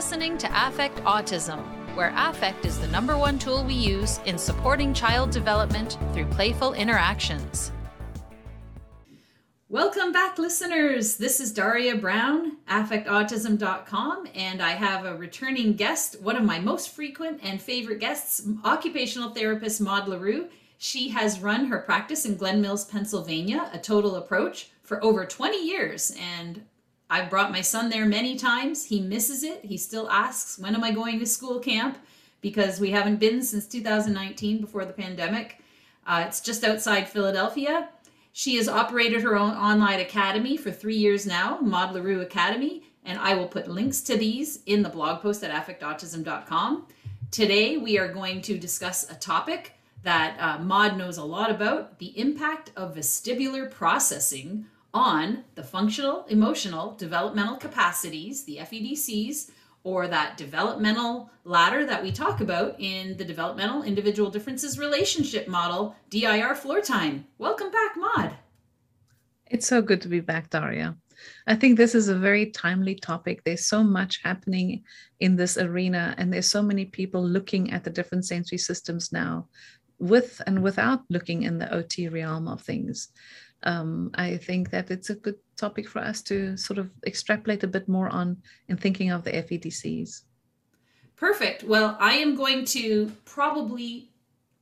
listening to Affect Autism, where affect is the number one tool we use in supporting child development through playful interactions. Welcome back, listeners. This is Daria Brown, affectautism.com, and I have a returning guest, one of my most frequent and favorite guests, occupational therapist Maude Le Roux. She has run her practice in Glen Mills, Pennsylvania, a total approach, for over 20 years. And I've brought my son there many times. He misses it. He still asks, When am I going to school camp? Because we haven't been since 2019 before the pandemic. Uh, it's just outside Philadelphia she has operated her own online academy for three years now, Maude Le Roux Academy, and I will put links to these in the blog post at affectautism.com. Today, we are going to discuss a topic that uh, Maude knows a lot about the impact of vestibular processing on the functional, emotional, developmental capacities, the FEDCs, or that developmental ladder that we talk about in the developmental individual differences relationship model, DIR floor time. Welcome back, Maude. It's so good to be back, Daria. I think this is a very timely topic. There's so much happening in this arena, and there's so many people looking at the different sensory systems now, with and without looking in the OT realm of things um, I think that it's a good topic for us to sort of extrapolate a bit more on in thinking of the FEDCs. Perfect. Well, I am going to probably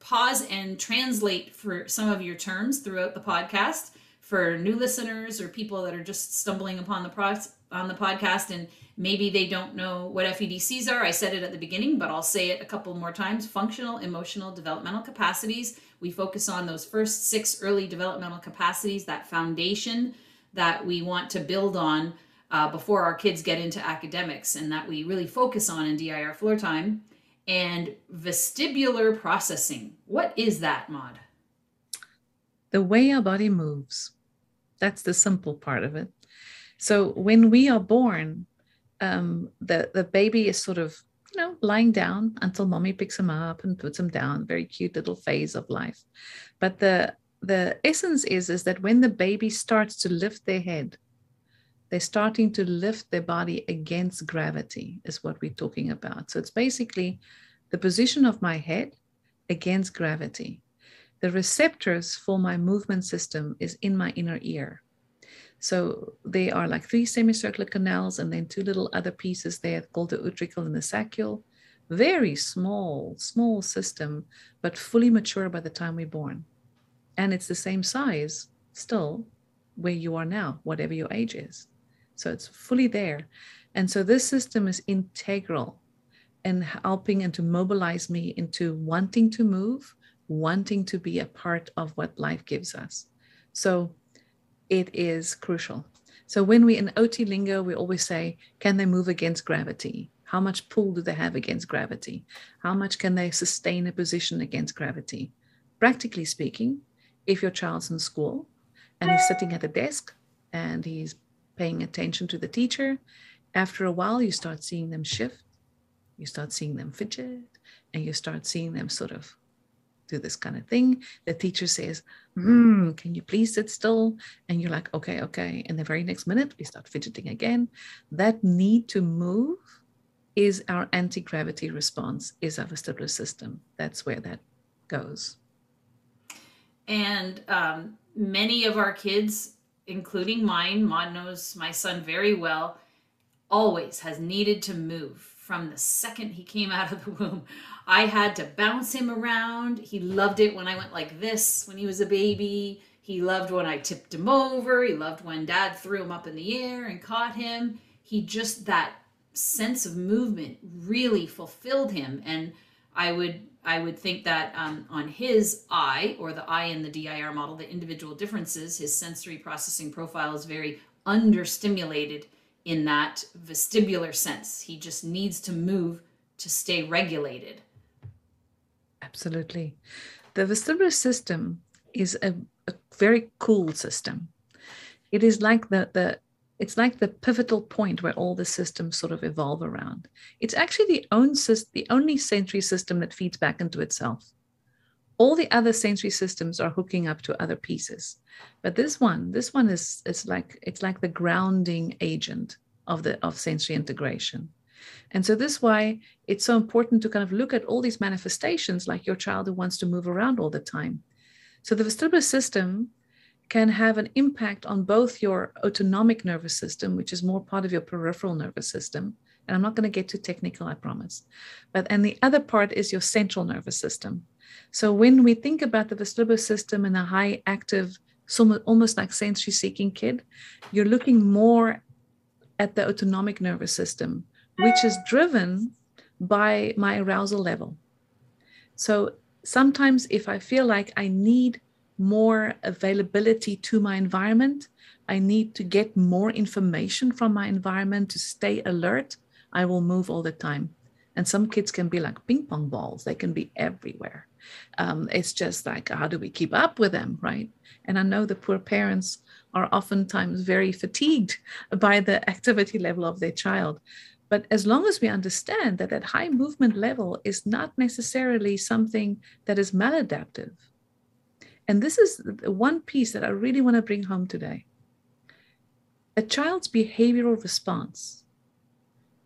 pause and translate for some of your terms throughout the podcast for new listeners or people that are just stumbling upon the on the podcast and maybe they don't know what FEDCs are. I said it at the beginning, but I'll say it a couple more times. Functional, emotional, developmental capacities we focus on those first six early developmental capacities, that foundation that we want to build on uh, before our kids get into academics, and that we really focus on in DIR floor time. And vestibular processing. What is that, Maude? The way our body moves. That's the simple part of it. So when we are born, um, the the baby is sort of you know, lying down until mommy picks him up and puts him down. Very cute little phase of life. But the the essence is is that when the baby starts to lift their head, they're starting to lift their body against gravity, is what we're talking about. So it's basically the position of my head against gravity. The receptors for my movement system is in my inner ear. So they are like three semicircular canals and then two little other pieces there called the utricle and the saccule. Very small, small system, but fully mature by the time we're born. And it's the same size still where you are now, whatever your age is. So it's fully there. And so this system is integral in helping and to mobilize me into wanting to move, wanting to be a part of what life gives us. So it is crucial. So when we in OT lingo, we always say, can they move against gravity? How much pull do they have against gravity? How much can they sustain a position against gravity? Practically speaking, if your child's in school and he's sitting at a desk and he's paying attention to the teacher, after a while you start seeing them shift, you start seeing them fidget, and you start seeing them sort of do this kind of thing. The teacher says, mm, Can you please sit still? And you're like, Okay, okay. And the very next minute, we start fidgeting again. That need to move is our anti gravity response, is our vestibular system. That's where that goes. And um, many of our kids, including mine, Maude knows my son very well, always has needed to move from the second he came out of the womb. I had to bounce him around. He loved it when I went like this when he was a baby. He loved when I tipped him over. He loved when dad threw him up in the air and caught him. He just, that sense of movement really fulfilled him. And I would I would think that um, on his eye, or the eye in the DIR model, the individual differences, his sensory processing profile is very understimulated in that vestibular sense. He just needs to move to stay regulated. Absolutely. The vestibular system is a, a very cool system. It is like the, the it's like the pivotal point where all the systems sort of evolve around. It's actually the, own, the only sensory system that feeds back into itself. All the other sensory systems are hooking up to other pieces. But this one, this one is, is like it's like the grounding agent of the of sensory integration. And so this why it's so important to kind of look at all these manifestations, like your child who wants to move around all the time. So the vestibular system can have an impact on both your autonomic nervous system, which is more part of your peripheral nervous system. And I'm not going to get too technical, I promise. But and the other part is your central nervous system. So when we think about the vestibular system in a high active, almost like sensory seeking kid, you're looking more at the autonomic nervous system, which is driven by my arousal level. So sometimes if I feel like I need more availability to my environment, I need to get more information from my environment to stay alert, I will move all the time. And some kids can be like ping pong balls, they can be everywhere. Um, it's just like, how do we keep up with them, right? And I know the poor parents are oftentimes very fatigued by the activity level of their child. But as long as we understand that that high movement level is not necessarily something that is maladaptive, and this is one piece that I really want to bring home today. A child's behavioral response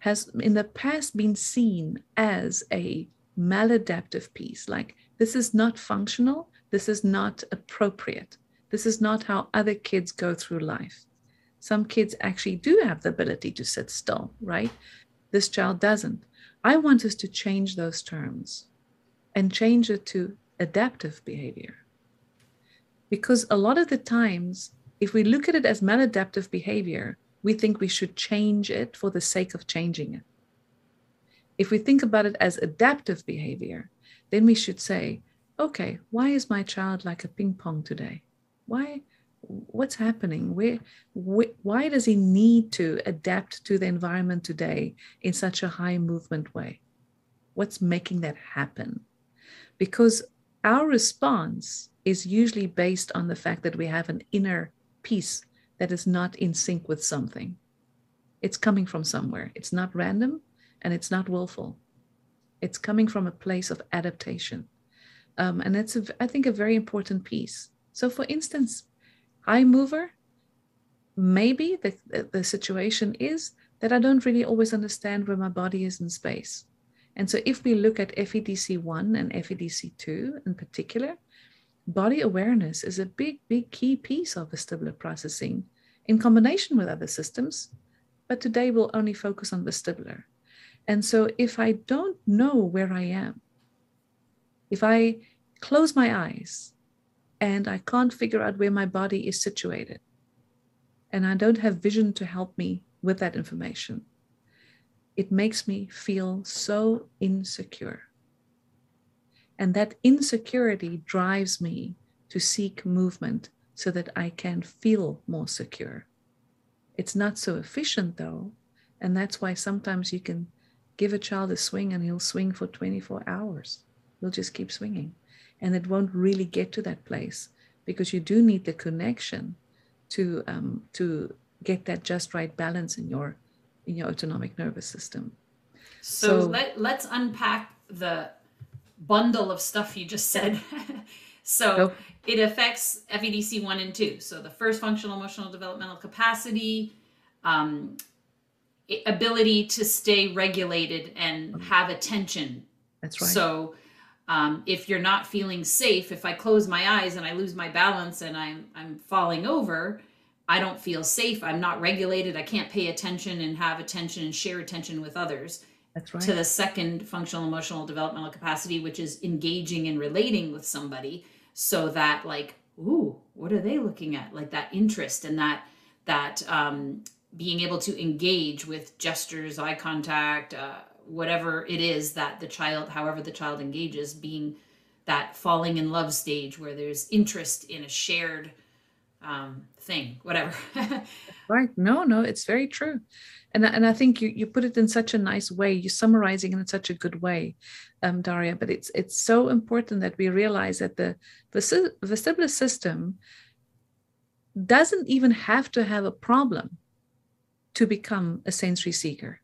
has in the past been seen as a maladaptive piece, like this is not functional, this is not appropriate, this is not how other kids go through life. Some kids actually do have the ability to sit still, right? This child doesn't. I want us to change those terms and change it to adaptive behavior. Because a lot of the times, if we look at it as maladaptive behavior, we think we should change it for the sake of changing it. If we think about it as adaptive behavior, then we should say, okay, why is my child like a ping pong today? Why? What's happening? Where, wh- why does he need to adapt to the environment today in such a high movement way? What's making that happen? Because our response is usually based on the fact that we have an inner peace that is not in sync with something. It's coming from somewhere. It's not random and it's not willful. It's coming from a place of adaptation. Um, and that's, a, I think, a very important piece. So, for instance, high mover, maybe the, the situation is that I don't really always understand where my body is in space. And so, if we look at FEDC1 and FEDC2 in particular, body awareness is a big, big key piece of vestibular processing in combination with other systems. But today we'll only focus on vestibular. And so if I don't know where I am, if I close my eyes and I can't figure out where my body is situated, and I don't have vision to help me with that information, it makes me feel so insecure. And that insecurity drives me to seek movement so that I can feel more secure. It's not so efficient though. And that's why sometimes you can give a child a swing and he'll swing for 24 hours. He'll just keep swinging. And it won't really get to that place because you do need the connection to um, to get that just right balance in your in your autonomic nervous system. So, so let, let's unpack the bundle of stuff you just said. so it affects FEDC 1 and 2. So the first functional emotional developmental capacity, um, ability to stay regulated and have attention. That's right. So um, if you're not feeling safe, if I close my eyes and I lose my balance and I'm I'm falling over, I don't feel safe. I'm not regulated. I can't pay attention and have attention and share attention with others. That's right. To the second functional emotional developmental capacity, which is engaging and relating with somebody, so that like, ooh, what are they looking at? Like that interest and that that um, being able to engage with gestures, eye contact, uh, whatever it is that the child, however the child engages, being that falling in love stage where there's interest in a shared um, thing, whatever. right. No, no, it's very true and and I think you you put it in such a nice way. You're summarizing in such a good way, um, Daria. But it's it's so important that we realize that the vestibular system doesn't even have to have a problem to become a sensory seeker.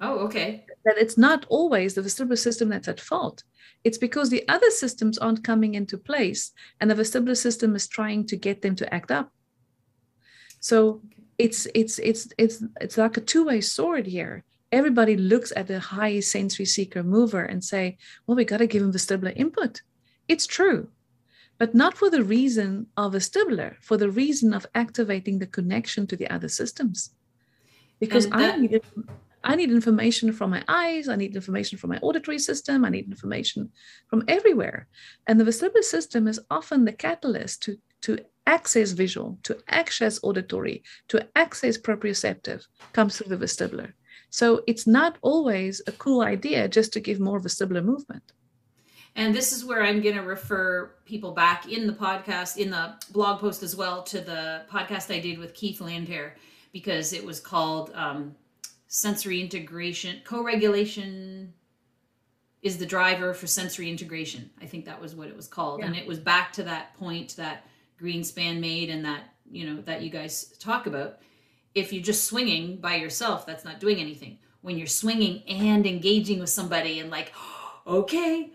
Oh, okay. That it's not always the vestibular system that's at fault. It's because the other systems aren't coming into place, and the vestibular system is trying to get them to act up. So it's it's it's it's it's like a two-way sword here everybody looks at the high sensory seeker mover and say, well, we got to give him vestibular input. It's true, but not for the reason of vestibular, for the reason of activating the connection to the other systems. Because that- I need I need information from my eyes, I need information from my auditory system, I need information from everywhere. And the vestibular system is often the catalyst to, to access visual, to access auditory, to access proprioceptive comes through the vestibular. So it's not always a cool idea just to give more vestibular movement. And this is where I'm going to refer people back in the podcast, in the blog post as well, to the podcast I did with Keith Landhair, because it was called um, Sensory Integration, Co regulation is the driver for sensory integration. I think that was what it was called. Yeah. And it was back to that point that Greenspan made and that, you know, that you guys talk about if you're just swinging by yourself, that's not doing anything. When you're swinging and engaging with somebody and like, okay,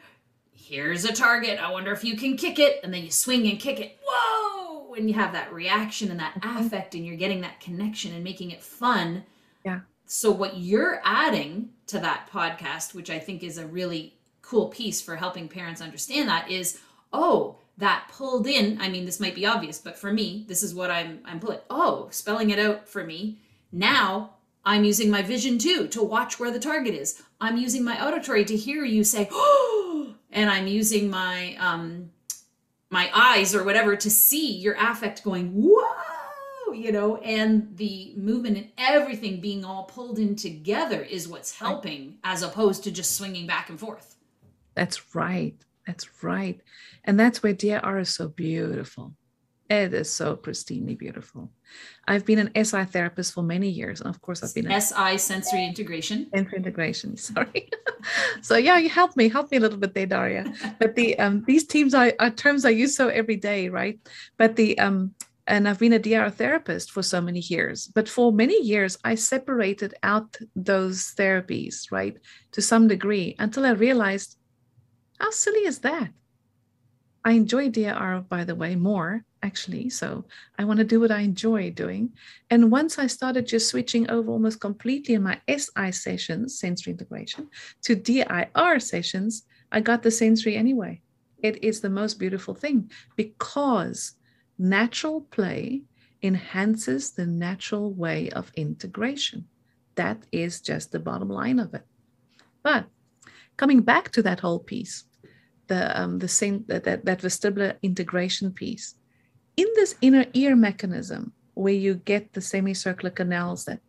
here's a target. I wonder if you can kick it. And then you swing and kick it. Whoa! And you have that reaction and that affect, and you're getting that connection and making it fun. Yeah. So, what you're adding to that podcast, which I think is a really cool piece for helping parents understand that, is oh, that pulled in i mean this might be obvious but for me this is what i'm i'm pulling oh spelling it out for me now i'm using my vision too to watch where the target is i'm using my auditory to hear you say oh and i'm using my um my eyes or whatever to see your affect going whoa you know and the movement and everything being all pulled in together is what's helping as opposed to just swinging back and forth that's right that's right. And that's where DIR is so beautiful. It is so pristinely beautiful. I've been an SI therapist for many years. And of course, I've been SI sensory integration. Sensory integration, sorry. so yeah, you help me, help me a little bit there, Daria. But the um these teams are, are terms I use so every day, right? But the um and I've been a DR therapist for so many years. But for many years, I separated out those therapies, right, to some degree until I realized how silly is that? I enjoy DIR, by the way, more actually. So I want to do what I enjoy doing. And once I started just switching over almost completely in my SI sessions, sensory integration, to DIR sessions, I got the sensory anyway. It is the most beautiful thing because natural play enhances the natural way of integration. That is just the bottom line of it. But coming back to that whole piece, the um, the same that, that, that vestibular integration piece. In this inner ear mechanism, where you get the semicircular canals that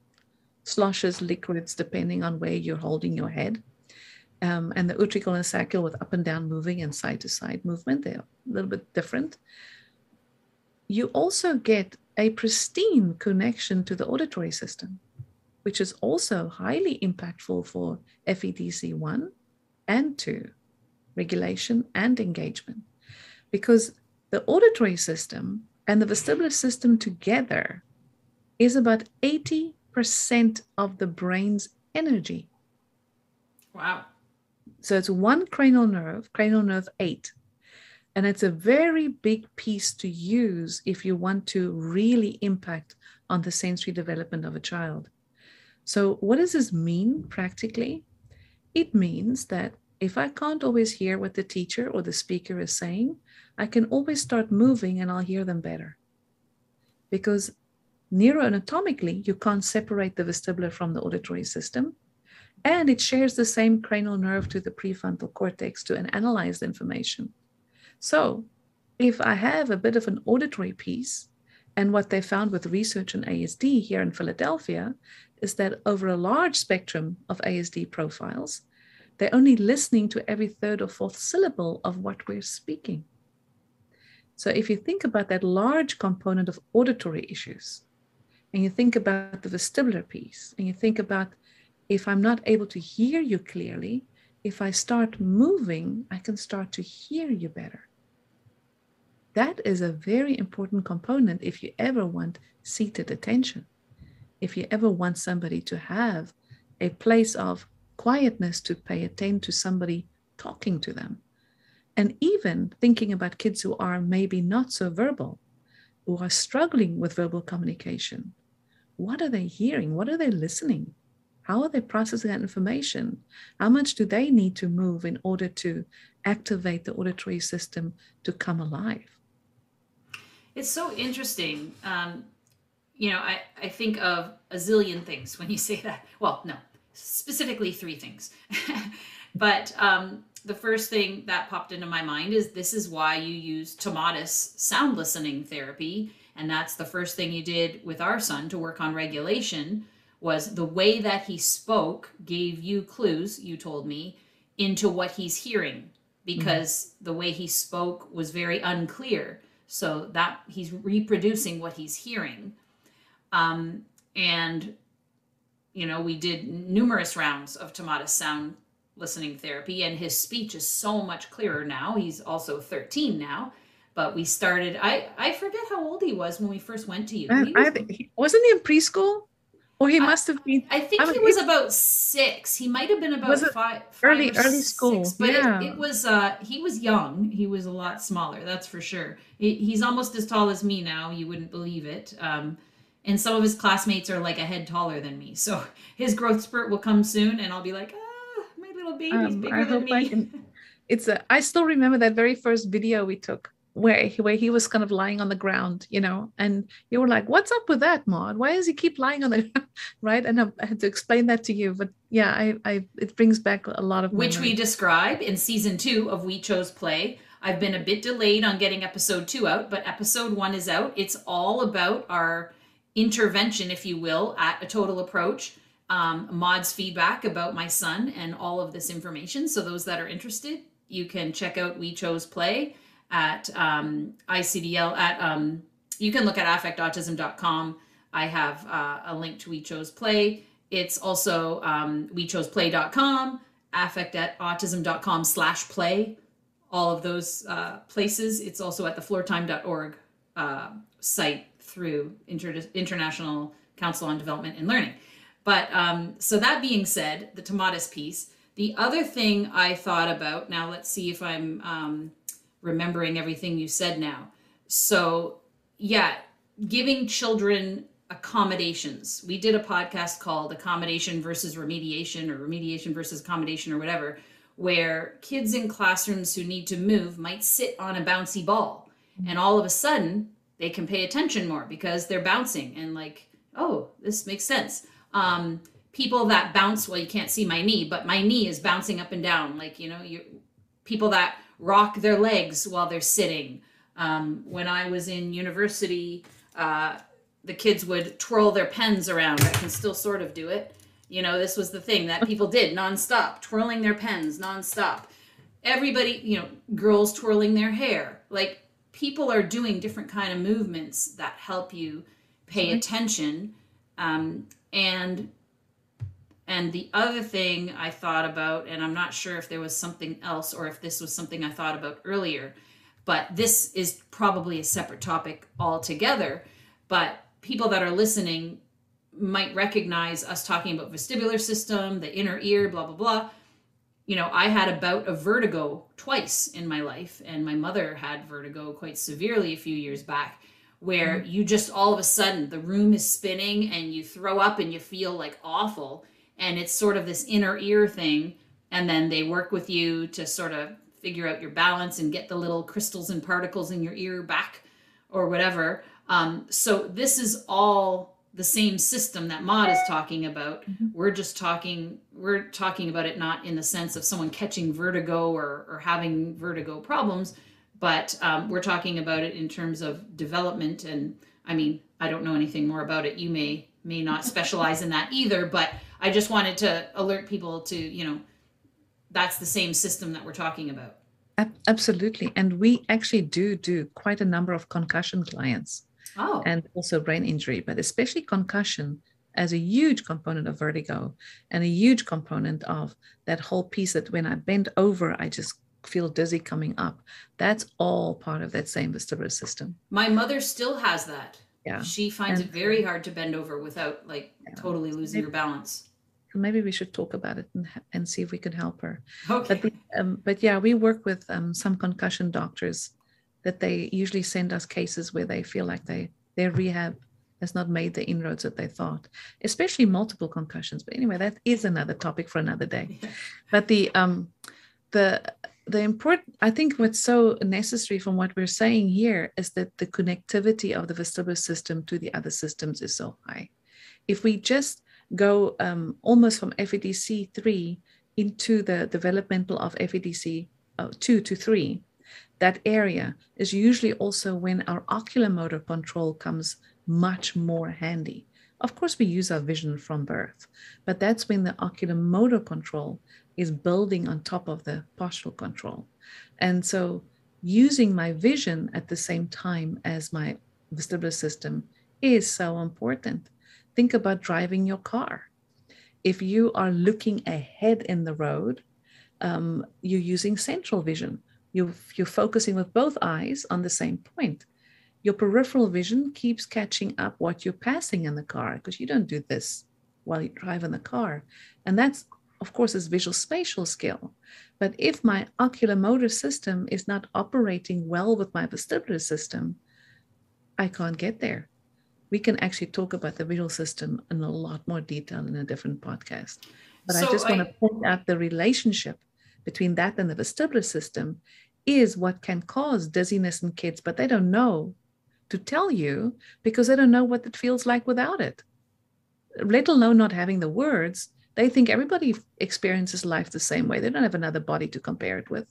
sloshes liquids depending on where you're holding your head, um, and the utricle and saccule with up and down moving and side to side movement, they're a little bit different. You also get a pristine connection to the auditory system, which is also highly impactful for FEDC1 and 2 regulation, and engagement. Because the auditory system and the vestibular system together is about 80% of the brain's energy. Wow. So it's one cranial nerve, cranial nerve 8. And it's a very big piece to use if you want to really impact on the sensory development of a child. So, what does this mean practically? It means that if I can't always hear what the teacher or the speaker is saying, I can always start moving and I'll hear them better. Because neuroanatomically, you can't separate the vestibular from the auditory system. And it shares the same cranial nerve to the prefrontal cortex to analyze the information. So, if I have a bit of an auditory piece, and what they found with research on ASD here in Philadelphia is that over a large spectrum of ASD profiles, they're only listening to every third or fourth syllable of what we're speaking. So if you think about that large component of auditory issues, and you think about the vestibular piece, and you think about if I'm not able to hear you clearly, if I start moving, I can start to hear you better. That is a very important component if you ever want seated attention. If you ever want somebody to have a place of quietness to pay attention to somebody talking to them. And even thinking about kids who are maybe not so verbal, who are struggling with verbal communication. What are they hearing? What are they listening? how are they processing that information? How much do they need to move in order to activate the auditory system to come alive? It's so interesting. Um, you know, I, I think of a zillion things when you say that. Well, no, specifically three things. but um, the first thing that popped into my mind is this is why you use Tomatis sound listening therapy. And that's the first thing you did with our son to work on regulation was the way that he spoke gave you clues, you told me, into what he's hearing because mm-hmm. the way he spoke was very unclear. So that he's reproducing what he's hearing. Um, and, you know, we did numerous rounds of Tomatis sound listening therapy, and his speech is so much clearer now. He's also 13 now. But we started, I, I forget how old he was when we first went to you. He was, I, wasn't he in preschool? Or he must have been. I think I he was about six. He might have been about five, five, early early school. Six, but yeah. it, it, was uh he was young. He was a lot smaller. That's for sure. He, he's almost as tall as me now. You wouldn't believe it. Um, and some of his classmates are like a head taller than me. So his growth spurt will come soon, and I'll be like, ah, my little baby's um, bigger than me. Can, it's a. I still remember that very first video we took where he, where he was kind of lying on the ground, you know, and you were like, "What's up with that, Maude? Why does he keep lying on the right?" And I, I, had to explain that to you, but yeah, I, I it brings back a lot of which we describe in season two of We Chose Play. I've been a bit delayed on getting episode two out, but episode one is out. It's all about our intervention, if you will, at a total approach. Um, Maude's feedback about my son and all of this information. So those that are interested, you can check out We Chose Play at um, ICDL at um, you can look at affectautism.com. I have uh, a link to We Chose Play. It's also um, wechoseplay.com, affect autism.com slash play all of those uh, places. It's also at the floortime.org uh, site through Inter- International Council on Development and Learning. But um, so that being said, the Tomatis piece, the other thing I thought about, now let's see if I'm um, remembering everything you said now. So, yeah, giving children accommodations. We did a podcast called Accommodation versus Remediation or Remediation versus Accommodation or whatever, where kids in classrooms who need to move might sit on a bouncy ball. And all of a sudden, they can pay attention more because they're bouncing and, like, oh, this makes sense. Um, people that bounce, well, you can't see my knee, but my knee is bouncing up and down. Like, you know, you people that rock their legs while they're sitting. Um, when I was in university, uh, the kids would twirl their pens around. I can still sort of do it. You know, this was the thing that people did nonstop, twirling their pens nonstop. Everybody, you know, girls twirling their hair. Like people are doing different kind of movements that help you pay attention. Um, and and the other thing I thought about, and I'm not sure if there was something else or if this was something I thought about earlier, but this is probably a separate topic altogether. But people that are listening might recognize us talking about vestibular system, the inner ear, blah, blah, blah. You know, I had a bout of vertigo twice in my life, and my mother had vertigo quite severely a few years back where mm-hmm. you just all of a sudden the room is spinning and you throw up and you feel like awful and it's sort of this inner ear thing and then they work with you to sort of figure out your balance and get the little crystals and particles in your ear back or whatever um, so this is all the same system that Maud is talking about. Mm-hmm. We're just talking we're talking about it not in the sense of someone catching vertigo or, or having vertigo problems, but um, we're talking about it in terms of development. And I mean, I don't know anything more about it. You may may not specialize in that either, but I just wanted to alert people to, you know, that's the same system that we're talking about. Absolutely. And we actually do do quite a number of concussion clients. Oh. And also brain injury, but especially concussion as a huge component of vertigo and a huge component of that whole piece that when I bend over, I just feel dizzy coming up. That's all part of that same vestibular system. My mother still has that. Yeah. She finds and, it very hard to bend over without like yeah. totally losing her balance maybe we should talk about it and, and see if we can help her. Okay. But, um, but yeah, we work with um, some concussion doctors that they usually send us cases where they feel like they their rehab has not made the inroads that they thought, especially multiple concussions. But anyway, that is another topic for another day. Yeah. But the um, the the important, I think, what's so necessary from what we're saying here is that the connectivity of the vestibular system to the other systems is so high. If we just go um, almost from FEDC three into the developmental of FEDC uh, two to three, that area is usually also when our oculomotor control comes much more handy. Of course, we use our vision from birth, but that's when the oculomotor control is building on top of the postural control. And so, using my vision at the same time as my vestibular system is so important. Think about driving your car. If you are looking ahead in the road, um, you're using central vision you're, you're focusing with both eyes on the same point. Your peripheral vision keeps catching up what you're passing in the car because you don't do this while you drive in the car. And that's, of course, is visual spatial skill. But if my oculomotor system is not operating well with my vestibular system, I can't get there. We can actually talk about the visual system in a lot more detail in a different podcast. But so I just I... want to point out the relationship between that and the vestibular system is what can cause dizziness in kids, but they don't know to tell you because they don't know what it feels like without it. Let alone not having the words, they think everybody experiences life the same way. They don't have another body to compare it with.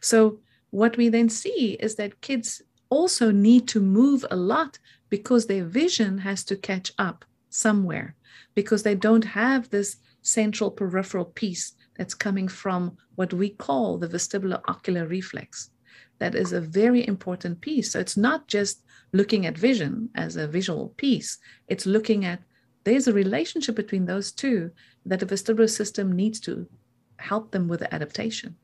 So, what we then see is that kids also need to move a lot because their vision has to catch up somewhere because they don't have this central peripheral piece that's coming from what we call the vestibular ocular reflex. That is a very important piece. So it's not just looking at vision as a visual piece, it's looking at there's a relationship between those two that the vestibular system needs to help them with the adaptation.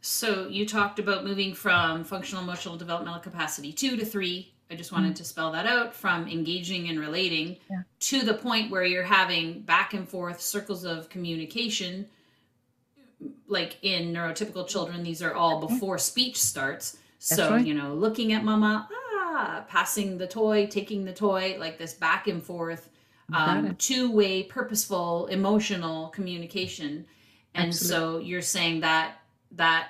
So you talked about moving from functional emotional developmental capacity two to three I just wanted mm. to spell that out from engaging and relating yeah. to the point where you're having back and forth circles of communication. Like in neurotypical children, these are all before speech starts. So, right. you know, looking at mama, ah, passing the toy, taking the toy, like this back and forth, um, two way, purposeful, emotional communication. And Absolutely. so you're saying that that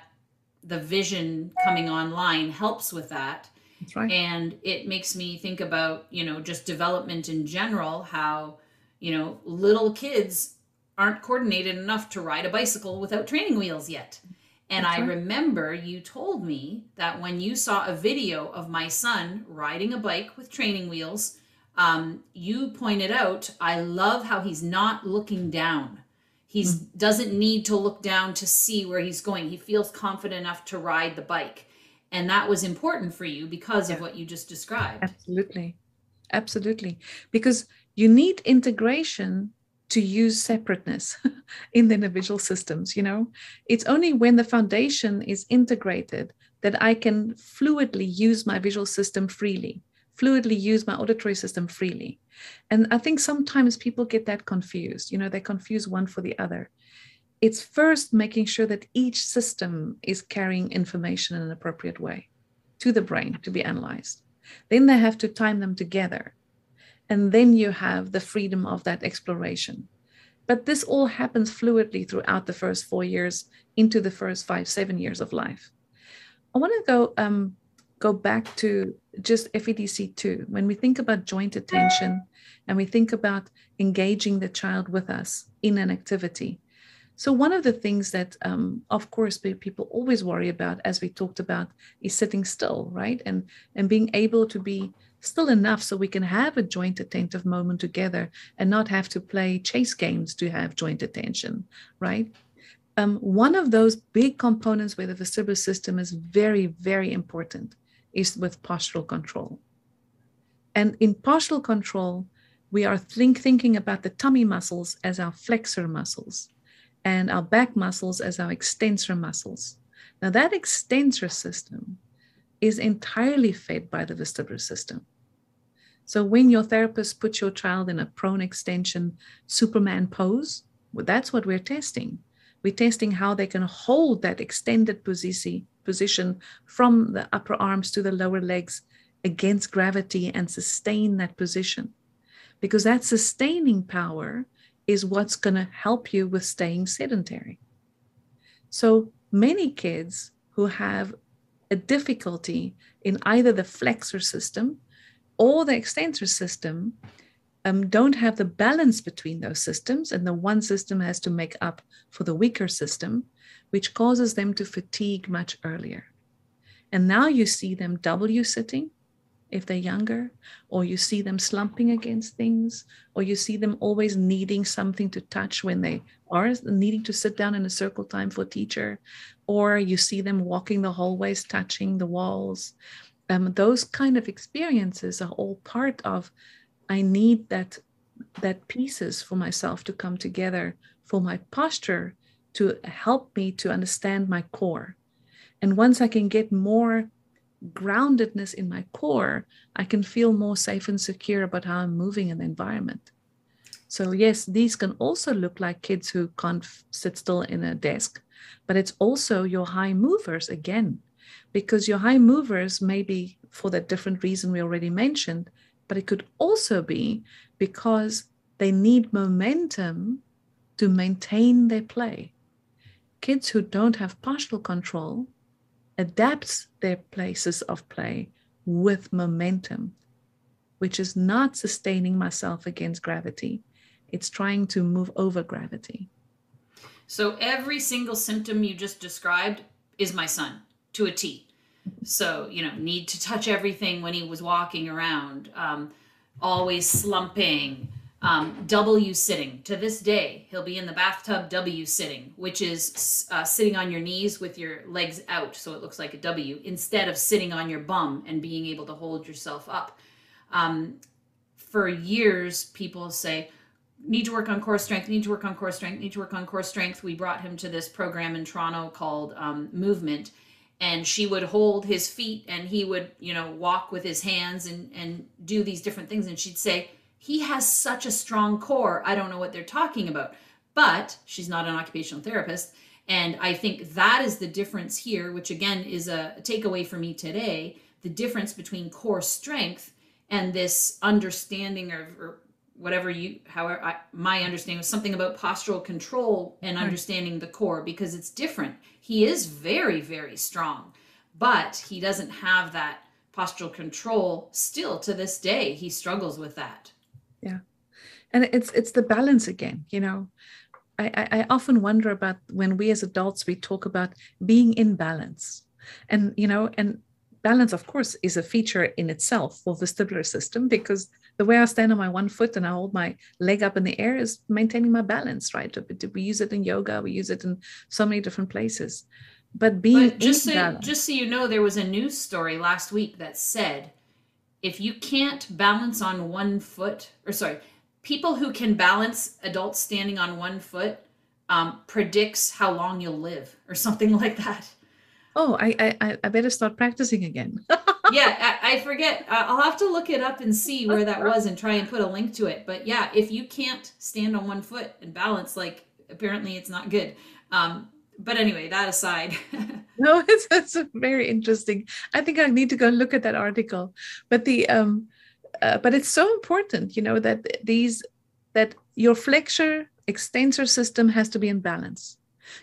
the vision coming online helps with that right. And it makes me think about, you know, just development in general, how, you know, little kids aren't coordinated enough to ride a bicycle without training wheels yet. And That's I remember you told me that when you saw a video of my son riding a bike with training wheels, um, you pointed out, I love how he's not looking down. He mm. doesn't need to look down to see where he's going. He feels confident enough to ride the bike and that was important for you because yeah. of what you just described. Absolutely. Absolutely. Because you need integration to use separateness in the individual systems you know? It's only when the foundation is integrated that i can fluidly use my visual system freely fluidly use my auditory system freely. And i think sometimes people get that confused you know they confuse one for the other it's first making sure that each system is carrying information in an appropriate way to the brain to be analyzed. Then they have to time them together. And then you have the freedom of that exploration. But this all happens fluidly throughout the first four years into the first five, seven years of life. I want to go um, go back to just FEDC2. When we think about joint attention and we think about engaging the child with us in an activity, so, one of the things that, um, of course, people always worry about, as we talked about, is sitting still, right? And, and being able to be still enough so we can have a joint attentive moment together and not have to play chase games to have joint attention, right? Um, one of those big components where the vestibular system is very, very important is with postural control. And in postural control, we are think, thinking about the tummy muscles as our flexor muscles and our back muscles as our extensor muscles. Now, that extensor system is entirely fed by the vestibular system. So, when your therapist puts your child in a prone extension Superman pose, well, that's what we're testing. We're testing how they can hold that extended position from the upper arms to the lower legs against gravity and sustain that position. Because that sustaining power is what's going to help you with staying sedentary. So many kids who have a difficulty in either the flexor system or the extensor system um, don't have the balance between those systems, and the one system has to make up for the weaker system, which causes them to fatigue much earlier. And now you see them W sitting if they're younger, or you see them slumping against things, or you see them always needing something to touch when they are needing to sit down in a circle time for teacher, or you see them walking the hallways, touching the walls. Um, those kind of experiences are all part of I need that that pieces for myself to come together for my posture to help me to understand my core. And once I can get more groundedness in my core, I can feel more safe and secure about how I'm moving in the environment. So, yes, these can also look like kids who can't sit still in a desk, but it's also your high movers again, because your high movers may be for that different reason we already mentioned, but it could also be because they need momentum to maintain their play. Kids who don't have postural control adapts their places of play with momentum, which is not sustaining myself against gravity. It's trying to move over gravity. So every single symptom you just described is my son to a T. So, you know, need to touch everything when he was walking around, um, always slumping, um, W sitting. To this day, he'll be in the bathtub W sitting, which is uh, sitting on your knees with your legs out so it looks like a W instead of sitting on your bum and being able to hold yourself up. Um, for years, people say, need to work on core strength, need to work on core strength, need to work on core strength. We brought him to this program in Toronto called um, Movement and she would hold his feet and he would you know walk with his hands and and do these different things and she'd say he has such a strong core. I don't know what they're talking about. But she's not an occupational therapist. And I think that is the difference here, which again is a takeaway for me today the difference between core strength and this understanding of, or whatever you, however, I, my understanding was something about postural control and hmm. understanding the core because it's different. He is very, very strong, but he doesn't have that postural control still to this day. He struggles with that yeah. And it's it's the balance again you know. I, I often wonder about when we as adults we talk about being in balance. And you know and balance of course is a feature in itself for vestibular system because the way i stand on my one foot and i hold my leg up in the air is maintaining my balance right? We use it in yoga we use it in so many different places. But being but just so, balance, just so you know there was a news story last week that said if you can't balance on one foot, or sorry, people who can balance adults standing on one foot um, predicts how long you'll live, or something like that. Oh, I I, I better start practicing again. yeah, I, I forget. I'll have to look it up and see where that was and try and put a link to it. But yeah, if you can't stand on one foot and balance, like apparently it's not good. Um, but anyway, that aside. no, it's, it's very interesting. I think I need to go look at that article. But the um, uh, but it's so important, you know, that these that your flexor extensor system has to be in balance.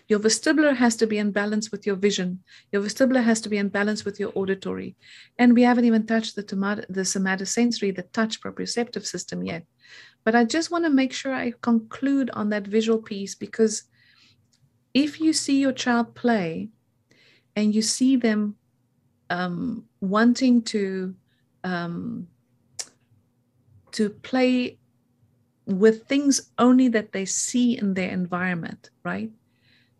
Your vestibular has to be in balance with your vision. Your vestibular has to be in balance with your auditory. And we haven't even touched the, tomat- the somatosensory, the touch proprioceptive system yet. But I just want to make sure I conclude on that visual piece because if you see your child play and you see them um, wanting to um, to play with things only that they see in their environment, right?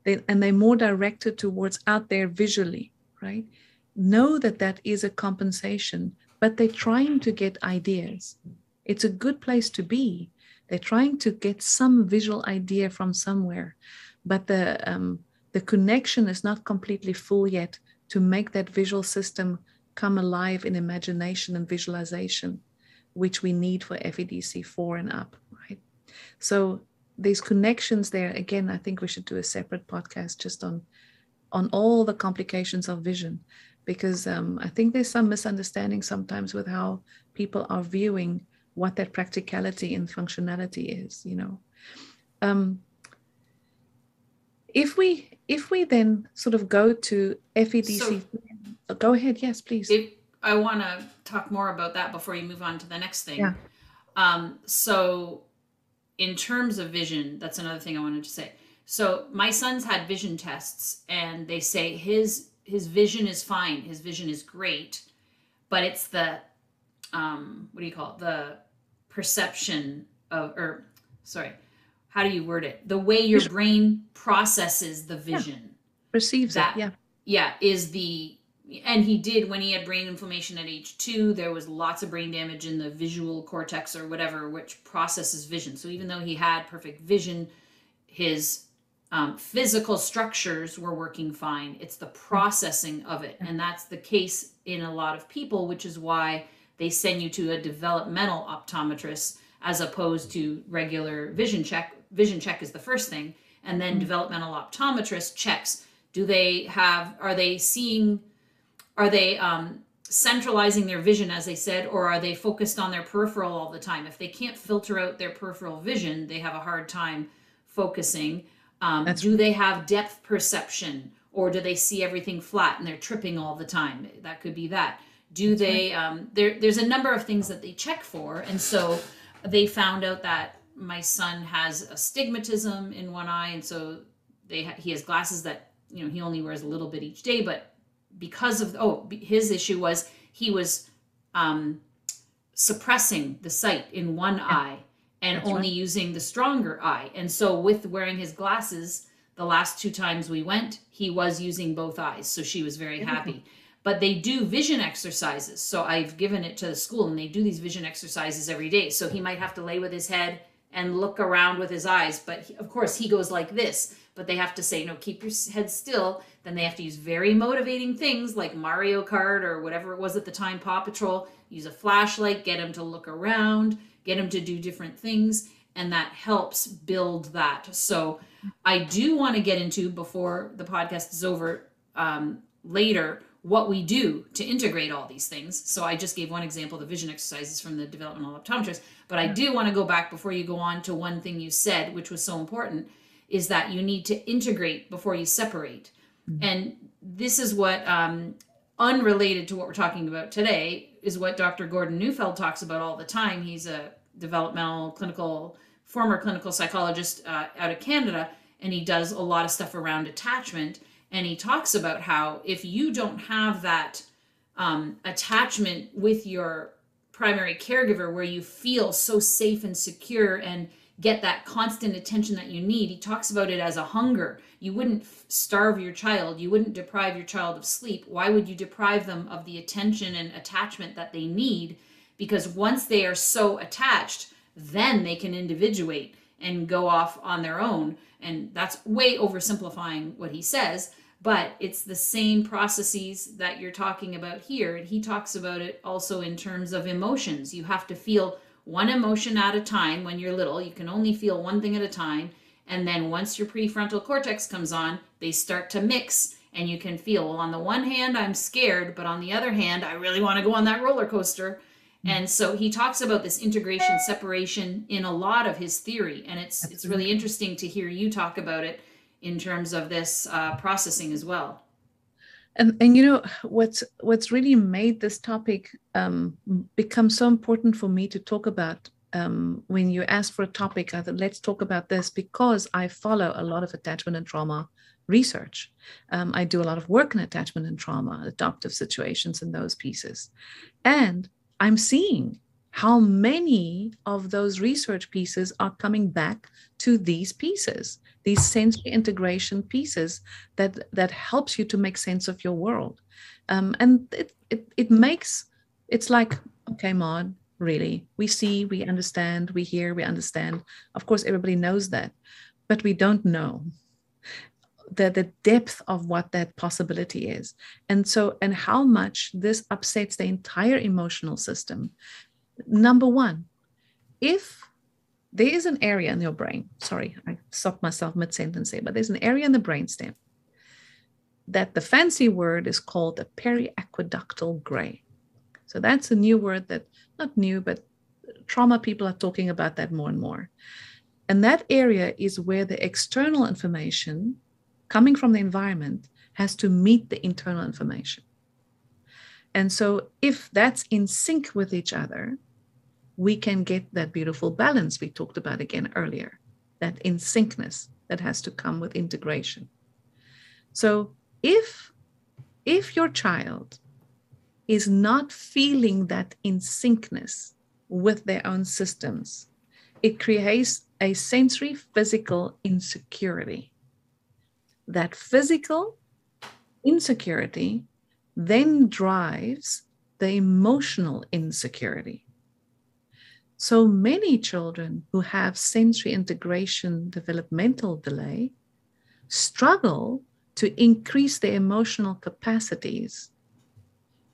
They, and they're more directed towards out there visually, right? Know that that is a compensation, but they're trying to get ideas. It's a good place to be. They're trying to get some visual idea from somewhere but the um, the connection is not completely full yet to make that visual system come alive in imagination and visualization, which we need for FEDC four and up, right? So these connections there again, I think we should do a separate podcast just on on all the complications of vision. because um, I think there's some misunderstanding sometimes with how people are viewing what that practicality and functionality is. You know, um, if we if we then sort of go to FEDC, so, go ahead. Yes, please. If, I want to talk more about that before you move on to the next thing. Yeah. Um, so, in terms of vision, that's another thing I wanted to say. So, my son's had vision tests, and they say his his vision is fine. His vision is great, but it's the um, what do you call it? The perception of, or sorry, how do you word it? The way your brain processes the vision, yeah. perceives that, it. Yeah, yeah, is the and he did when he had brain inflammation at age two there was lots of brain damage in the visual cortex or whatever which processes vision so even though he had perfect vision his um, physical structures were working fine it's the processing of it and that's the case in a lot of people which is why they send you to a developmental optometrist as opposed to regular vision check vision check is the first thing and then mm-hmm. developmental optometrist checks. Do they have are they seeing are they um, centralizing their vision as they said or are they focused on their peripheral all the time? If they can't filter out their peripheral vision they have a hard time focusing. Um, do they have depth perception or do they see everything flat and they're tripping all the time? That could be that. Do they um, there there's a number of things that they check for and so they found out that my son has astigmatism in one eye and so they ha- he has glasses that you know he only wears a little bit each day but because of oh his issue was he was um, suppressing the sight in one yeah. eye and That's only right. using the stronger eye and so with wearing his glasses the last two times we went he was using both eyes so she was very happy but they do vision exercises so i've given it to the school and they do these vision exercises every day so he might have to lay with his head and look around with his eyes but he, of course he goes like this but they have to say no keep your head still then they have to use very motivating things like Mario Kart or whatever it was at the time, Paw Patrol. Use a flashlight, get him to look around, get him to do different things, and that helps build that. So I do want to get into before the podcast is over um, later what we do to integrate all these things. So I just gave one example, the vision exercises from the developmental optometrist, but I do want to go back before you go on to one thing you said, which was so important, is that you need to integrate before you separate. Mm-hmm. And this is what, um, unrelated to what we're talking about today, is what Dr. Gordon Neufeld talks about all the time. He's a developmental clinical, former clinical psychologist uh, out of Canada, and he does a lot of stuff around attachment. And he talks about how if you don't have that um, attachment with your primary caregiver where you feel so safe and secure and get that constant attention that you need. He talks about it as a hunger. You wouldn't starve your child, you wouldn't deprive your child of sleep. Why would you deprive them of the attention and attachment that they need? Because once they are so attached, then they can individuate and go off on their own. And that's way oversimplifying what he says, but it's the same processes that you're talking about here. And he talks about it also in terms of emotions. You have to feel one emotion at a time when you're little. You can only feel one thing at a time. And then once your prefrontal cortex comes on, they start to mix and you can feel, well, on the one hand, I'm scared, but on the other hand, I really want to go on that roller coaster. Mm-hmm. And so he talks about this integration separation in a lot of his theory. And it's, it's really interesting to hear you talk about it in terms of this uh, processing as well and and you know what's what's really made this topic um, become so important for me to talk about um, when you ask for a topic i thought let's talk about this because i follow a lot of attachment and trauma research um, i do a lot of work in attachment and trauma adoptive situations and those pieces and i'm seeing how many of those research pieces are coming back to these pieces these sensory integration pieces that that helps you to make sense of your world. Um, and it, it it makes it's like okay Maude really we see we understand we hear we understand. Of course everybody knows that but we don't know the, the depth of what that possibility is and so and how much this upsets the entire emotional system number one if there is an area in your brain. Sorry, I stopped myself mid sentence there, but there's an area in the brainstem that the fancy word is called the periaqueductal gray. So that's a new word that, not new, but trauma people are talking about that more and more. And that area is where the external information coming from the environment has to meet the internal information. And so, if that's in sync with each other, we can get that beautiful balance we talked about again earlier, that in syncness that has to come with integration. So, if if your child is not feeling that in syncness with their own systems, it creates a sensory physical insecurity. That physical insecurity then drives the emotional insecurity. So many children who have sensory integration developmental delay struggle to increase their emotional capacities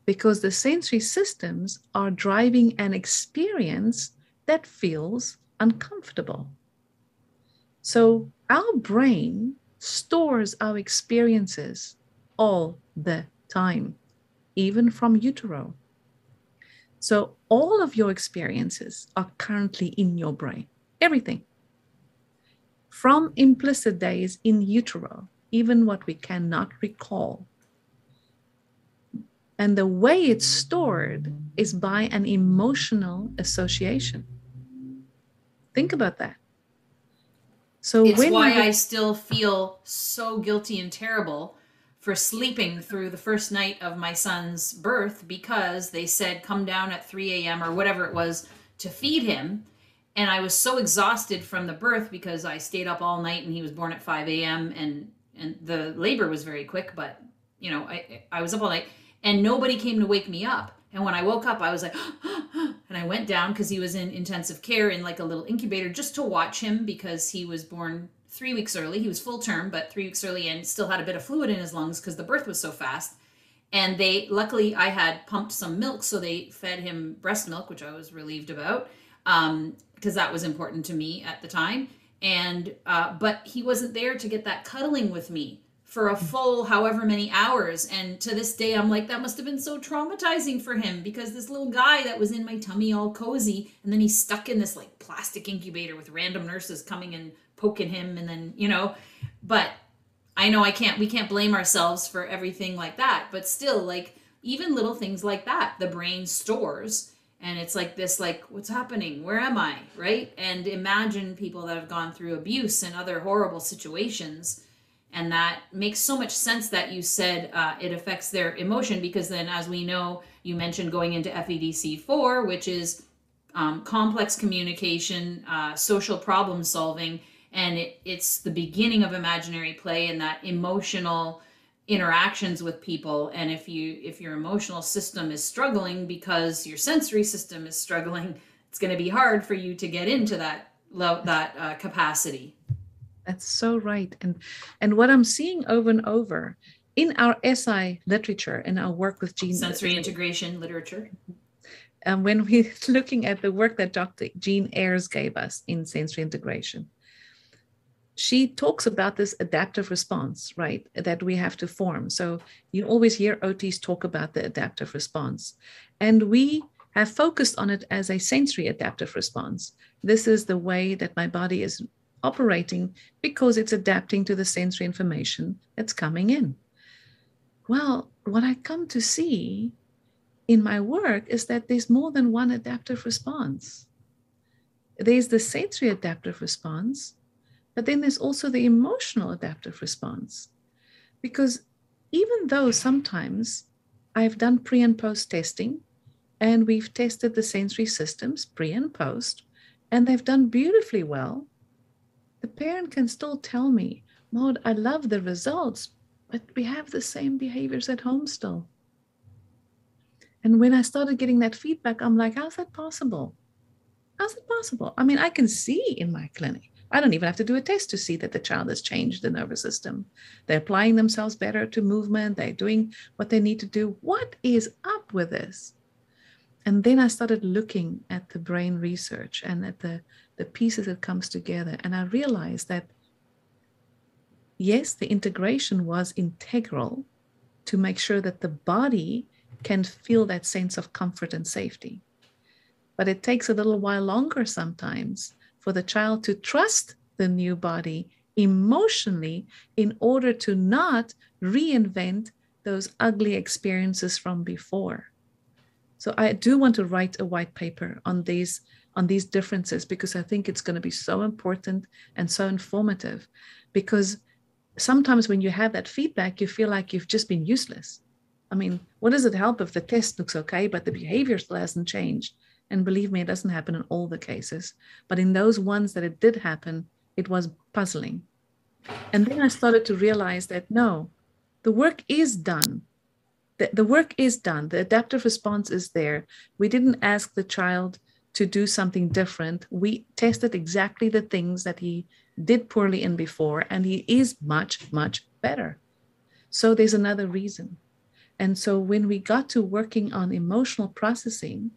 because the sensory systems are driving an experience that feels uncomfortable. So our brain stores our experiences all the time, even from utero. So all of your experiences are currently in your brain, everything. From implicit days in utero, even what we cannot recall. And the way it's stored is by an emotional association. Think about that. So it's why I still feel so guilty and terrible for sleeping through the first night of my son's birth because they said come down at 3 a.m. or whatever it was to feed him. And I was so exhausted from the birth because I stayed up all night and he was born at 5 a.m. and and the labor was very quick, but you know, I I was up all night and nobody came to wake me up. And when I woke up, I was like, and I went down because he was in intensive care in like a little incubator just to watch him because he was born three weeks early. He was full term, but three weeks early and still had a bit of fluid in his lungs because the birth was so fast. And they, luckily, I had pumped some milk, so they fed him breast milk, which I was relieved about because um, that was important to me at the time. And, uh, but he wasn't there to get that cuddling with me for a full however many hours. And to this day, I'm like, that must have been so traumatizing for him because this little guy that was in my tummy all cozy, and then he's stuck in this like plastic incubator with random nurses coming and poking him, and then, you know, but I know I can't, we can't blame ourselves for everything like that, but still, like, even little things like that, the brain stores. And it's like this, like, what's happening? Where am I? Right? And imagine people that have gone through abuse and other horrible situations and that makes so much sense that you said uh, it affects their emotion because then as we know you mentioned going into fedc4 which is um, complex communication uh, social problem solving. And it, it's the beginning of imaginary play and that emotional interactions with people. And if you if your emotional system is struggling because your sensory system is struggling it's going to be hard for you to get into that that uh, capacity that's so right. And and what I'm seeing over and over in our SI literature and our work with Jean sensory integration literature. And when we're looking at the work that Dr. Jean Ayres gave us in sensory integration, she talks about this adaptive response, right? That we have to form. So you always hear OTs talk about the adaptive response. And we have focused on it as a sensory adaptive response. This is the way that my body is operating because it's adapting to the sensory information that's coming in. Well, what I come to see in my work is that there's more than one adaptive response. There's the sensory adaptive response, but then there's also the emotional adaptive response. Because even though sometimes I've done pre and post testing, and we've tested the sensory systems pre and post, and they've done beautifully well, the parent can still tell me, Maude, I love the results, but we have the same behaviors at home still. And when I started getting that feedback, I'm like, how's that possible? How's it possible? I mean, I can see in my clinic. I don't even have to do a test to see that the child has changed the nervous system. They're applying themselves better to movement. They're doing what they need to do. What is up with this? And then I started looking at the brain research and at the the pieces that comes together and i realized that yes, the integration was integral to make sure that the body can feel that sense of comfort and safety. But it takes a little while longer sometimes for the child to trust the new body emotionally in order to not reinvent those ugly experiences from before. So I do want to write a white paper on these on these differences because I think it's going to be so important and so informative because sometimes when you have that feedback you feel like you've just been useless. I mean, what does it help if the test looks okay but the behavior still hasn't changed? And believe me, it doesn't happen in all the cases. But in those ones that it did happen, it was puzzling. And then I started to realize that no, the work is done. The, the work is done. The adaptive response is there. We didn't ask the child to do something different. We tested exactly the things that he did poorly in before, and he is much, much better. So there's another reason. And so when we got to working on emotional processing,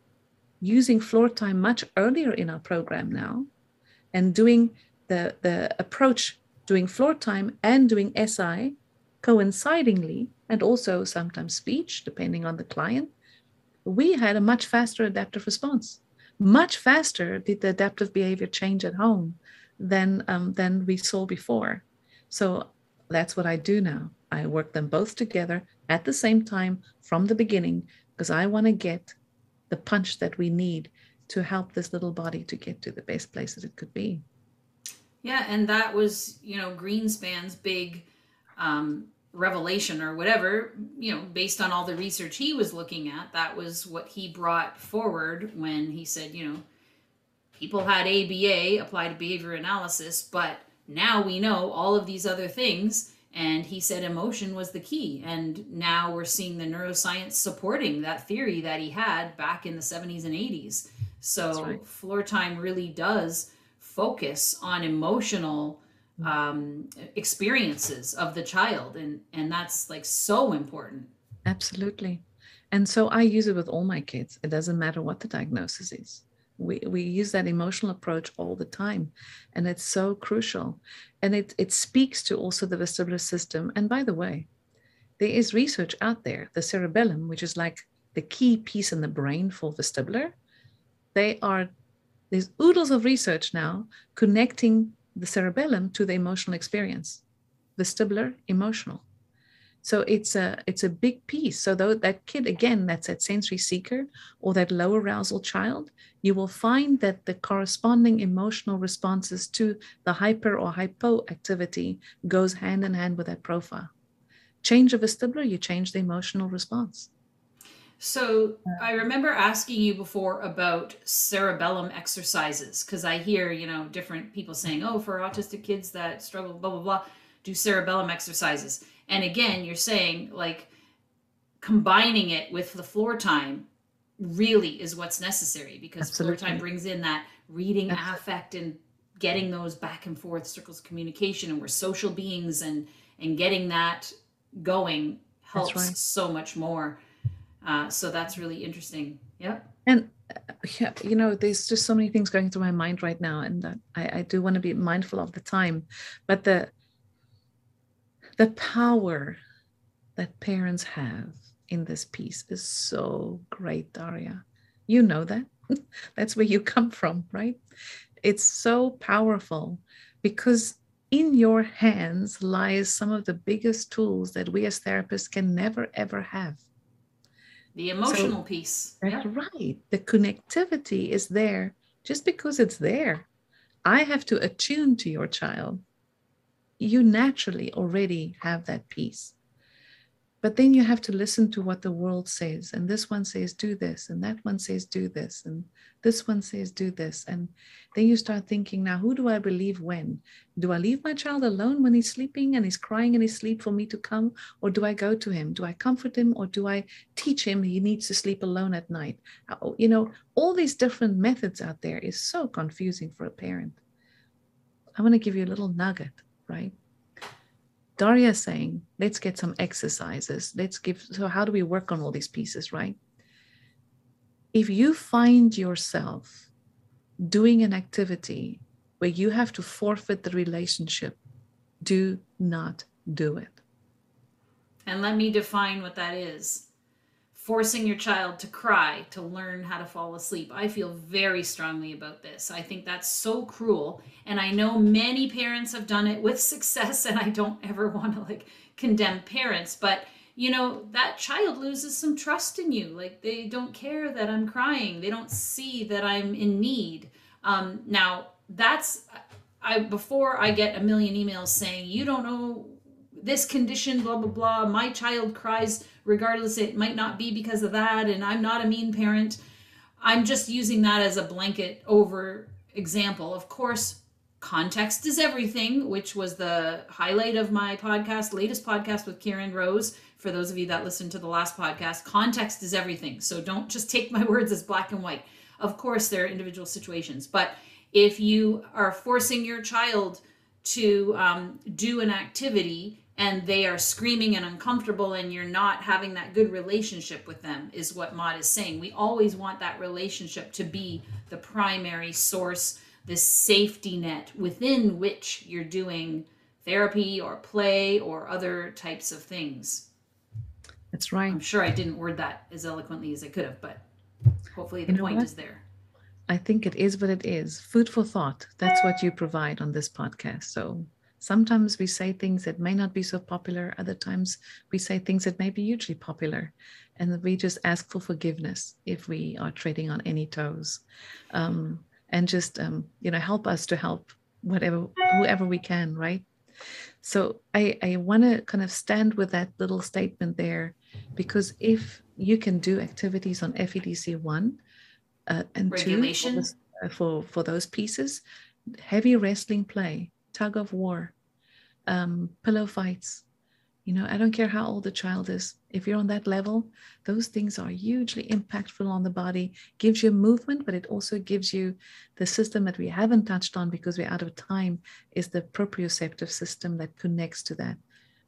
using floor time much earlier in our program now, and doing the, the approach doing floor time and doing SI coincidingly, and also sometimes speech, depending on the client, we had a much faster adaptive response. Much faster did the adaptive behavior change at home than, um, than we saw before. So that's what I do now. I work them both together at the same time from the beginning because I want to get the punch that we need to help this little body to get to the best place that it could be. Yeah, and that was, you know, Greenspan's big um, revelation or whatever, you know, based on all the research he was looking at. That was what he brought forward when he said, you know, people had ABA, applied behavior analysis, but now we know all of these other things. And he said emotion was the key. And now we're seeing the neuroscience supporting that theory that he had back in the 70s and 80s. So right. floor time really does focus on emotional. Um, experiences of the child and and that's like so important. Absolutely. And so i use it with all my kids. It doesn't matter what the diagnosis is. We, we use that emotional approach all the time and it's so crucial. And it, it speaks to also the vestibular system. And by the way there is research out there the cerebellum which is like the key piece in the brain for vestibular. They are there's oodles of research now connecting the cerebellum to the emotional experience, vestibular, emotional. So it's a it's a big piece. So though that kid again, that's that sensory seeker or that low arousal child, you will find that the corresponding emotional responses to the hyper or hypo activity goes hand in hand with that profile. Change a vestibular, you change the emotional response. So I remember asking you before about cerebellum exercises because I hear, you know, different people saying, oh, for autistic kids that struggle, blah, blah, blah, do cerebellum exercises. And again, you're saying like combining it with the floor time really is what's necessary because Absolutely. floor time brings in that reading Absolutely. affect and getting those back and forth circles of communication and we're social beings and and getting that going helps right. so much more uh, so that's really interesting. Yep. And uh, yeah, you know, there's just so many things going through my mind right now, and I, I do want to be mindful of the time, but the the power that parents have in this piece is so great, Daria. You know that. That's where you come from, right? It's so powerful because in your hands lies some of the biggest tools that we as therapists can never ever have the emotional so piece. That's right. The connectivity is there just because it's there. I have to attune to your child. You naturally already have that piece. But then you have to listen to what the world says. And this one says, do this. And that one says, do this. And this one says, do this. And then you start thinking, now, who do I believe when? Do I leave my child alone when he's sleeping and he's crying in his sleep for me to come? Or do I go to him? Do I comfort him? Or do I teach him he needs to sleep alone at night? Uh, oh, you know, all these different methods out there is so confusing for a parent. I want to give you a little nugget, right? Daria is saying, let's get some exercises. Let's give, so how do we work on all these pieces, right? If you find yourself doing an activity where you have to forfeit the relationship Do not do it. And let me define what that is. Forcing your child to cry to learn how to fall asleep. I feel very strongly about this. I think that's so cruel. And I know many parents have done it with success, and I don't ever want to like condemn parents, but you know, that child loses some trust in you. Like they don't care that I'm crying, they don't see that I'm in need. Um, now, that's I before I get a million emails saying you don't know this condition, blah blah blah. My child cries regardless. It might not be because of that, and I'm not a mean parent. I'm just using that as a blanket over example. Of course, context is everything, which was the highlight of my podcast, latest podcast with Karen Rose. For those of you that listened to the last podcast, context is everything. So don't just take my words as black and white. Of course, there are individual situations, but if you are forcing your child to um, do an activity and they are screaming and uncomfortable and you're not having that good relationship with them is what Maude is saying. We always want that relationship to be the primary source, this safety net within which you're doing therapy or play or other types of things. That's right. I'm sure I didn't word that as eloquently as I could have, but hopefully the You know point what? is there. I think it is what it is. Food for thought. That's what you provide on this podcast. So sometimes we say things that may not be so popular. Other times we say things that may be hugely popular. And we just ask for forgiveness if we are treading on any toes. Um, and just, um, you know, help us to help whatever, whoever we can, right? So I, I want to kind of stand with that little statement there because if you can do activities on FEDC 1, uh, and Regulation? two for, uh, for for those pieces heavy wrestling play tug of war um, pillow fights. You know i don't care how old the child is. If you're on that level those things are hugely impactful on the body gives you movement but it also gives you the system that we haven't touched on because we're out of time is the proprioceptive system that connects to that.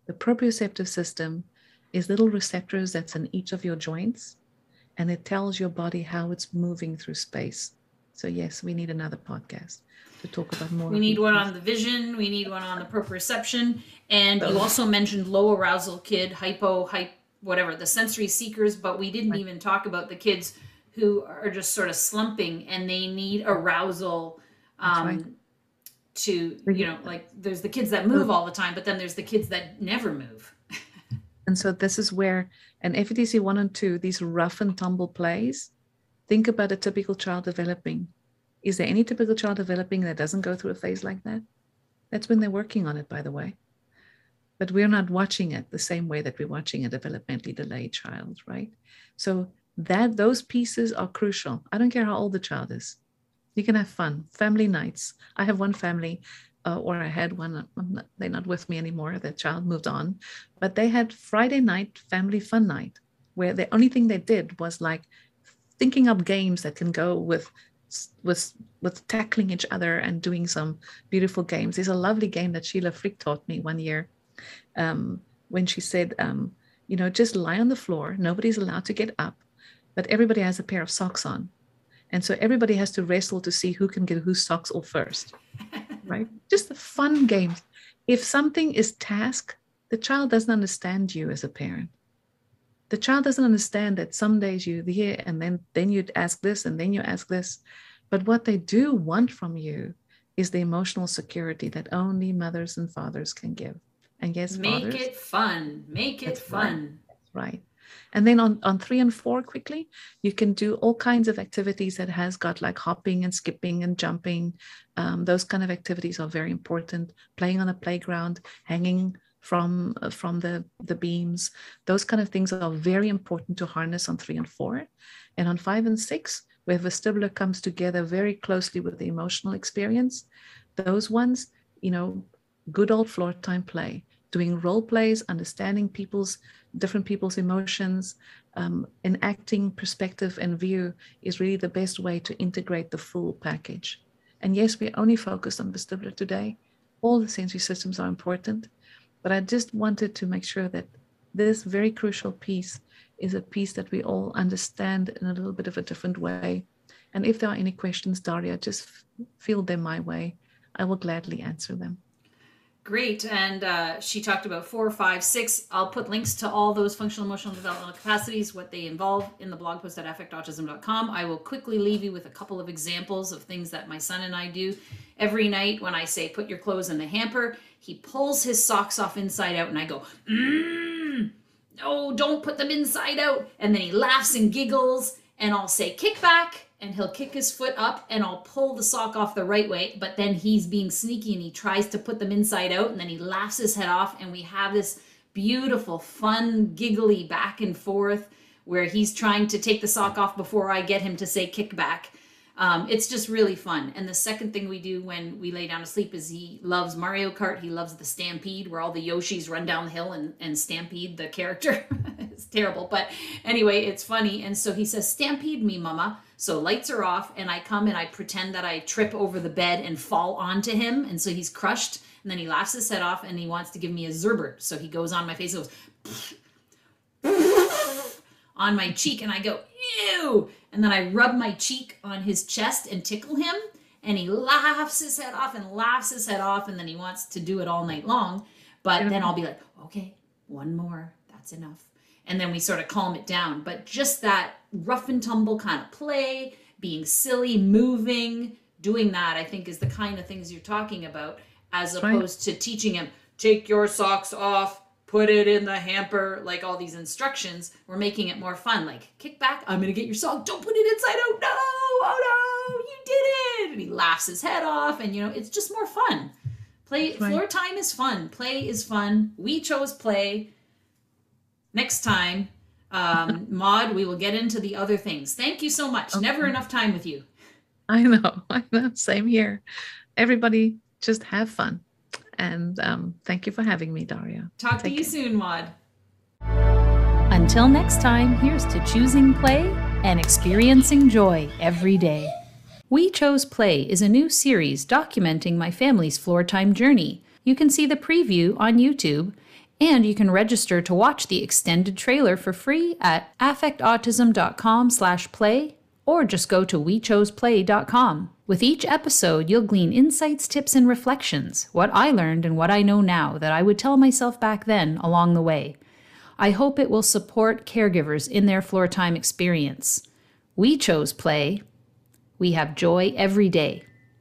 The proprioceptive system is little receptors that's in each of your joints and it tells your body how it's moving through space. So yes, we need another podcast to talk about more. We need one on the vision. We need one on the proprioception. And you also mentioned low arousal kid, hypo, hype, whatever, the sensory seekers. But we didn't Right. even talk about the kids who are just sort of slumping and they need arousal. Um, right. To you know, like there's the kids that move all the time, but then there's the kids that never move. And so this is where an FEDC one and two, these rough and tumble plays, think about a typical child developing. Is there any typical child developing that doesn't go through a phase like that? That's when they're working on it, by the way. But we're not watching it the same way that we're watching a developmentally delayed child, right? So that those pieces are crucial. I don't care how old the child is. You can have fun, family nights. I have one family, uh, or I had one. Not, they're not with me anymore. The child moved on, but they had Friday night family fun night, where the only thing they did was like thinking up games that can go with with with tackling each other and doing some beautiful games. There's a lovely game that Sheila Frick taught me one year um, when she said, um, you know, just lie on the floor. Nobody's allowed to get up, but everybody has a pair of socks on. And so everybody has to wrestle to see who can get whose socks off first, right? Just a fun game. If something is task, the child doesn't understand you as a parent. The child doesn't understand that some days you're here and then then you'd ask this and then you ask this. But what they do want from you is the emotional security that only mothers and fathers can give. And yes, Make fathers, it fun. Make it That's right. fun. right and then on, on three and four quickly you can do all kinds of activities that has got like hopping and skipping and jumping um, those kind of activities are very important playing on a playground hanging from uh, from the the beams. Those kind of things are very important to harness on three and four. And on five and six where vestibular comes together very closely with the emotional experience. Those ones you know good old floor time play doing role plays understanding people's different people's emotions um, enacting perspective and view is really the best way to integrate the full package. And yes we only focused on vestibular today. All the sensory systems are important but i just wanted to make sure that this very crucial piece is a piece that we all understand in a little bit of a different way and if there are any questions daria just feel them my way i will gladly answer them Great. And uh, she talked about four, five, six. I'll put links to all those functional emotional developmental capacities, what they involve in the blog post at affectautism.com. I will quickly leave you with a couple of examples of things that my son and I do. Every night when I say put your clothes in the hamper, he pulls his socks off inside out and I go, mmm, no, don't put them inside out. And then he laughs and giggles and I'll say kick back and he'll kick his foot up and I'll pull the sock off the right way, but then he's being sneaky and he tries to put them inside out and then he laughs his head off and we have this beautiful, fun, giggly back and forth where he's trying to take the sock off before I get him to say kick back. Um, it's just really fun. And the second thing we do when we lay down to sleep is he loves Mario Kart. He loves the Stampede, where all the Yoshis run down the hill and, and stampede the character. it's terrible. But anyway, it's funny. And so he says, Stampede me, mama. So lights are off, and I come and I pretend that I trip over the bed and fall onto him. And so he's crushed. And then he laughs his head off and he wants to give me a Zerbert. So he goes on my face and goes, on my cheek and I go, And then I rub my cheek on his chest and tickle him. And he laughs his head off and laughs his head off. And then he wants to do it all night long. But then I'll be like, okay, one more. That's enough. And then we sort of calm it down. But just that rough and tumble kind of play, being silly, moving, doing that, I think is the kind of things you're talking about, as opposed right. to teaching him, take your socks off, put it in the hamper, like all these instructions, we're making it more fun. Like, kick back, I'm gonna get your sock, don't put it inside out, no, oh no, you did it. And he laughs his head off, and you know, it's just more fun. Play floor time is fun. Play is fun. We chose play. Next time, um, Maude, we will get into the other things. Thank you so much. Okay. Never enough time with you. I know. I know. Same here. Everybody just have fun. And um, thank you for having me, Daria. Talk Take to you care. soon, Maude. Until next time, here's to choosing play and experiencing joy every day. We Chose Play is a new series documenting my family's floor time journey. You can see the preview on YouTube, and you can register to watch the extended trailer for free at affectautism.com/play or just go to wechoseplay.com. With each episode, you'll glean insights, tips, and reflections, what I learned and what I know now that I would tell myself back then along the way. I hope it will support caregivers in their floor time experience. We chose play. We have joy every day.